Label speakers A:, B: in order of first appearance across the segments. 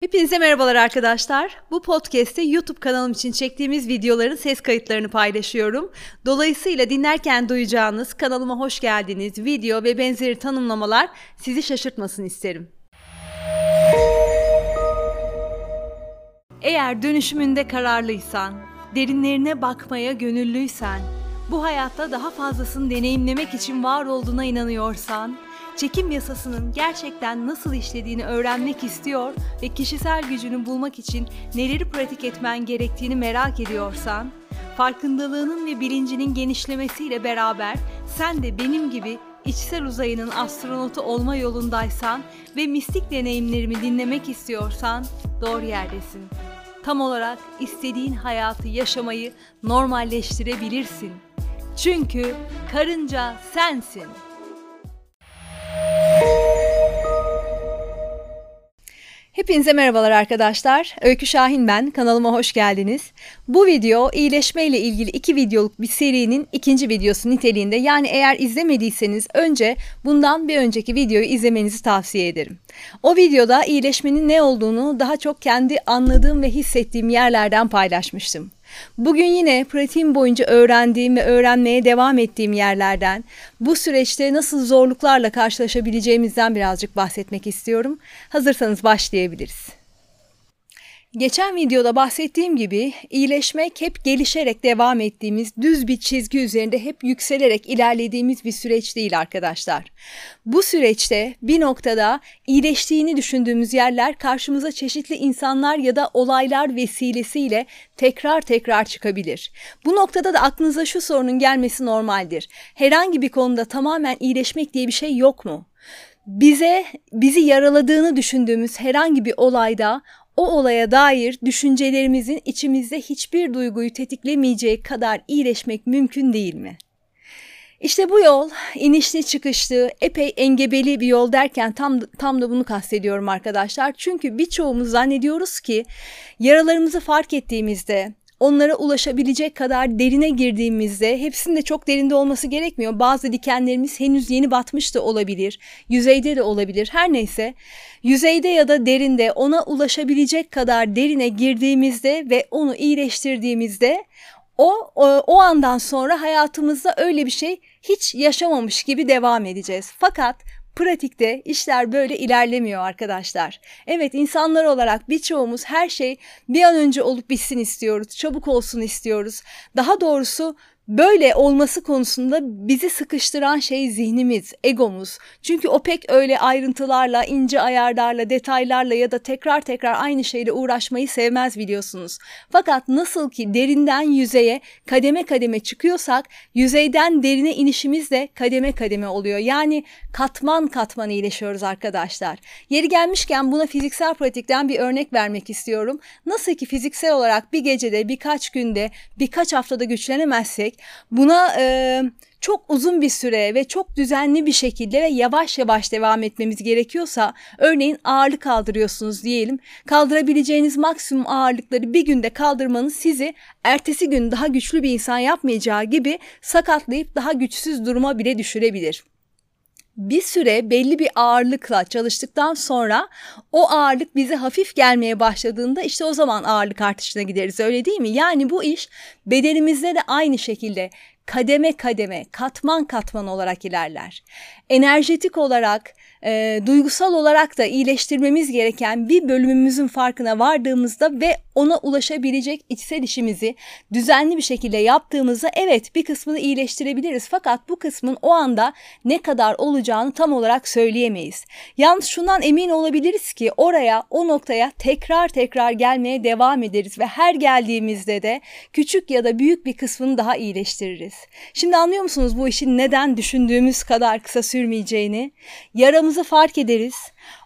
A: Hepinize merhabalar arkadaşlar. Bu podcast'te YouTube kanalım için çektiğimiz videoların ses kayıtlarını paylaşıyorum. Dolayısıyla dinlerken duyacağınız kanalıma hoş geldiniz video ve benzeri tanımlamalar sizi şaşırtmasın isterim. Eğer dönüşümünde kararlıysan, derinlerine bakmaya gönüllüysen, bu hayatta daha fazlasını deneyimlemek için var olduğuna inanıyorsan, çekim yasasının gerçekten nasıl işlediğini öğrenmek istiyor ve kişisel gücünü bulmak için neleri pratik etmen gerektiğini merak ediyorsan, farkındalığının ve bilincinin genişlemesiyle beraber sen de benim gibi içsel uzayının astronotu olma yolundaysan ve mistik deneyimlerimi dinlemek istiyorsan doğru yerdesin. Tam olarak istediğin hayatı yaşamayı normalleştirebilirsin. Çünkü karınca sensin. Hepinize merhabalar arkadaşlar. Öykü Şahin ben. Kanalıma hoş geldiniz. Bu video iyileşme ile ilgili iki videoluk bir serinin ikinci videosu niteliğinde. Yani eğer izlemediyseniz önce bundan bir önceki videoyu izlemenizi tavsiye ederim. O videoda iyileşmenin ne olduğunu daha çok kendi anladığım ve hissettiğim yerlerden paylaşmıştım. Bugün yine pratiğim boyunca öğrendiğim ve öğrenmeye devam ettiğim yerlerden, bu süreçte nasıl zorluklarla karşılaşabileceğimizden birazcık bahsetmek istiyorum. Hazırsanız başlayabiliriz. Geçen videoda bahsettiğim gibi iyileşmek hep gelişerek devam ettiğimiz düz bir çizgi üzerinde hep yükselerek ilerlediğimiz bir süreç değil arkadaşlar. Bu süreçte bir noktada iyileştiğini düşündüğümüz yerler karşımıza çeşitli insanlar ya da olaylar vesilesiyle tekrar tekrar çıkabilir. Bu noktada da aklınıza şu sorunun gelmesi normaldir. Herhangi bir konuda tamamen iyileşmek diye bir şey yok mu? bize bizi yaraladığını düşündüğümüz herhangi bir olayda o olaya dair düşüncelerimizin içimizde hiçbir duyguyu tetiklemeyeceği kadar iyileşmek mümkün değil mi? İşte bu yol inişli çıkışlı, epey engebeli bir yol derken tam tam da bunu kastediyorum arkadaşlar. Çünkü birçoğumuz zannediyoruz ki yaralarımızı fark ettiğimizde, onlara ulaşabilecek kadar derine girdiğimizde hepsinin de çok derinde olması gerekmiyor. Bazı dikenlerimiz henüz yeni batmış da olabilir, yüzeyde de olabilir. Her neyse yüzeyde ya da derinde ona ulaşabilecek kadar derine girdiğimizde ve onu iyileştirdiğimizde o, o o andan sonra hayatımızda öyle bir şey hiç yaşamamış gibi devam edeceğiz. Fakat pratikte işler böyle ilerlemiyor arkadaşlar. Evet insanlar olarak birçoğumuz her şey bir an önce olup bitsin istiyoruz. Çabuk olsun istiyoruz. Daha doğrusu Böyle olması konusunda bizi sıkıştıran şey zihnimiz, egomuz. Çünkü o pek öyle ayrıntılarla, ince ayarlarla, detaylarla ya da tekrar tekrar aynı şeyle uğraşmayı sevmez biliyorsunuz. Fakat nasıl ki derinden yüzeye kademe kademe çıkıyorsak, yüzeyden derine inişimiz de kademe kademe oluyor. Yani katman katman iyileşiyoruz arkadaşlar. Yeri gelmişken buna fiziksel pratikten bir örnek vermek istiyorum. Nasıl ki fiziksel olarak bir gecede, birkaç günde, birkaç haftada güçlenemezsek, Buna e, çok uzun bir süre ve çok düzenli bir şekilde ve yavaş yavaş devam etmemiz gerekiyorsa örneğin ağırlık kaldırıyorsunuz diyelim. Kaldırabileceğiniz maksimum ağırlıkları bir günde kaldırmanız sizi ertesi gün daha güçlü bir insan yapmayacağı gibi sakatlayıp daha güçsüz duruma bile düşürebilir bir süre belli bir ağırlıkla çalıştıktan sonra o ağırlık bize hafif gelmeye başladığında işte o zaman ağırlık artışına gideriz öyle değil mi? Yani bu iş bedenimizde de aynı şekilde kademe kademe, katman katman olarak ilerler. Enerjetik olarak e, duygusal olarak da iyileştirmemiz gereken bir bölümümüzün farkına vardığımızda ve ona ulaşabilecek içsel işimizi düzenli bir şekilde yaptığımızda evet bir kısmını iyileştirebiliriz fakat bu kısmın o anda ne kadar olacağını tam olarak söyleyemeyiz. Yalnız şundan emin olabiliriz ki oraya o noktaya tekrar tekrar gelmeye devam ederiz ve her geldiğimizde de küçük ya da büyük bir kısmını daha iyileştiririz. Şimdi anlıyor musunuz bu işin neden düşündüğümüz kadar kısa sürmeyeceğini? Yaramızı fark ederiz,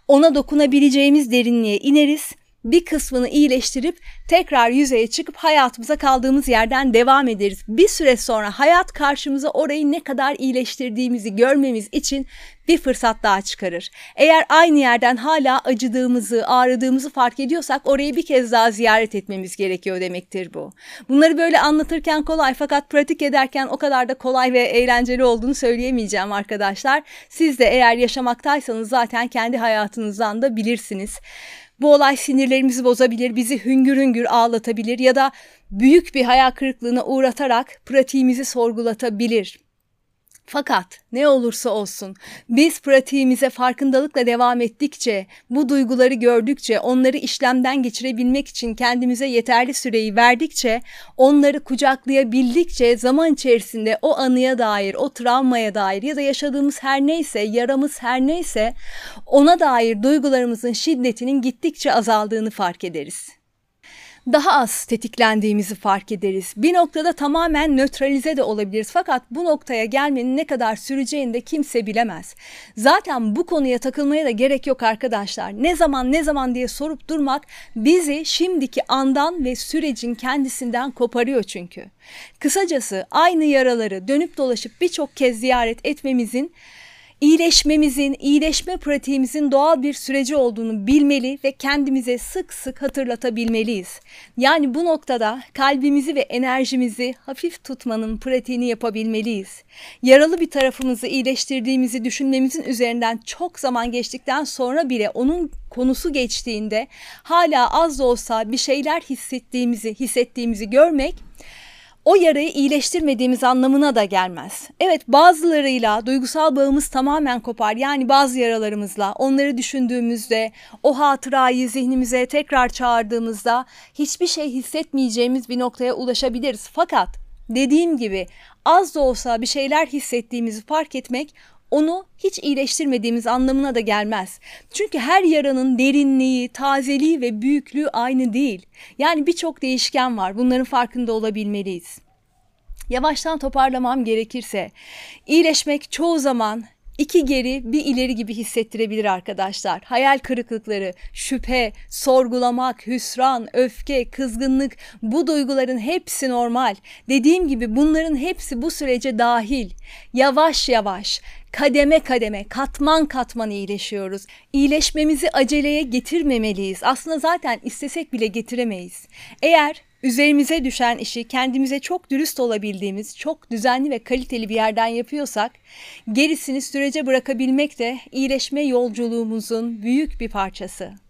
A: ona dokunabileceğimiz derinliğe ineriz bir kısmını iyileştirip tekrar yüzeye çıkıp hayatımıza kaldığımız yerden devam ederiz. Bir süre sonra hayat karşımıza orayı ne kadar iyileştirdiğimizi görmemiz için bir fırsat daha çıkarır. Eğer aynı yerden hala acıdığımızı, ağrıdığımızı fark ediyorsak orayı bir kez daha ziyaret etmemiz gerekiyor demektir bu. Bunları böyle anlatırken kolay fakat pratik ederken o kadar da kolay ve eğlenceli olduğunu söyleyemeyeceğim arkadaşlar. Siz de eğer yaşamaktaysanız zaten kendi hayatınızdan da bilirsiniz. Bu olay sinirlerimizi bozabilir, bizi hüngür hüngür ağlatabilir ya da büyük bir hayal kırıklığına uğratarak pratiğimizi sorgulatabilir. Fakat ne olursa olsun biz pratiğimize farkındalıkla devam ettikçe, bu duyguları gördükçe, onları işlemden geçirebilmek için kendimize yeterli süreyi verdikçe, onları kucaklayabildikçe zaman içerisinde o anıya dair, o travmaya dair ya da yaşadığımız her neyse, yaramız her neyse ona dair duygularımızın şiddetinin gittikçe azaldığını fark ederiz daha az tetiklendiğimizi fark ederiz. Bir noktada tamamen nötralize de olabiliriz. Fakat bu noktaya gelmenin ne kadar süreceğini de kimse bilemez. Zaten bu konuya takılmaya da gerek yok arkadaşlar. Ne zaman ne zaman diye sorup durmak bizi şimdiki andan ve sürecin kendisinden koparıyor çünkü. Kısacası aynı yaraları dönüp dolaşıp birçok kez ziyaret etmemizin iyileşmemizin, iyileşme pratiğimizin doğal bir süreci olduğunu bilmeli ve kendimize sık sık hatırlatabilmeliyiz. Yani bu noktada kalbimizi ve enerjimizi hafif tutmanın pratiğini yapabilmeliyiz. Yaralı bir tarafımızı iyileştirdiğimizi düşünmemizin üzerinden çok zaman geçtikten sonra bile onun konusu geçtiğinde hala az da olsa bir şeyler hissettiğimizi, hissettiğimizi görmek o yarayı iyileştirmediğimiz anlamına da gelmez. Evet bazılarıyla duygusal bağımız tamamen kopar. Yani bazı yaralarımızla onları düşündüğümüzde o hatırayı zihnimize tekrar çağırdığımızda hiçbir şey hissetmeyeceğimiz bir noktaya ulaşabiliriz. Fakat dediğim gibi az da olsa bir şeyler hissettiğimizi fark etmek onu hiç iyileştirmediğimiz anlamına da gelmez. Çünkü her yaranın derinliği, tazeliği ve büyüklüğü aynı değil. Yani birçok değişken var. Bunların farkında olabilmeliyiz. Yavaştan toparlamam gerekirse, iyileşmek çoğu zaman iki geri bir ileri gibi hissettirebilir arkadaşlar. Hayal kırıklıkları, şüphe, sorgulamak, hüsran, öfke, kızgınlık bu duyguların hepsi normal. Dediğim gibi bunların hepsi bu sürece dahil. Yavaş yavaş kademe kademe, katman katman iyileşiyoruz. İyileşmemizi aceleye getirmemeliyiz. Aslında zaten istesek bile getiremeyiz. Eğer üzerimize düşen işi kendimize çok dürüst olabildiğimiz, çok düzenli ve kaliteli bir yerden yapıyorsak, gerisini sürece bırakabilmek de iyileşme yolculuğumuzun büyük bir parçası.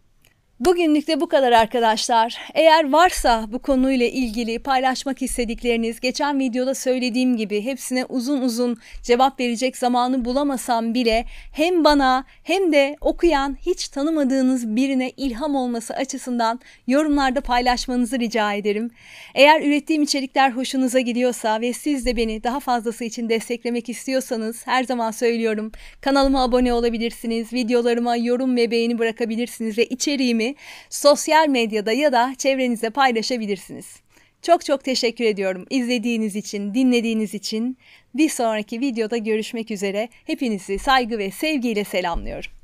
A: Bugünlük de bu kadar arkadaşlar. Eğer varsa bu konuyla ilgili paylaşmak istedikleriniz, geçen videoda söylediğim gibi hepsine uzun uzun cevap verecek zamanı bulamasam bile hem bana hem de okuyan hiç tanımadığınız birine ilham olması açısından yorumlarda paylaşmanızı rica ederim. Eğer ürettiğim içerikler hoşunuza gidiyorsa ve siz de beni daha fazlası için desteklemek istiyorsanız her zaman söylüyorum kanalıma abone olabilirsiniz, videolarıma yorum ve beğeni bırakabilirsiniz ve içeriğimi sosyal medyada ya da çevrenizde paylaşabilirsiniz. Çok çok teşekkür ediyorum izlediğiniz için, dinlediğiniz için. Bir sonraki videoda görüşmek üzere. Hepinizi saygı ve sevgiyle selamlıyorum.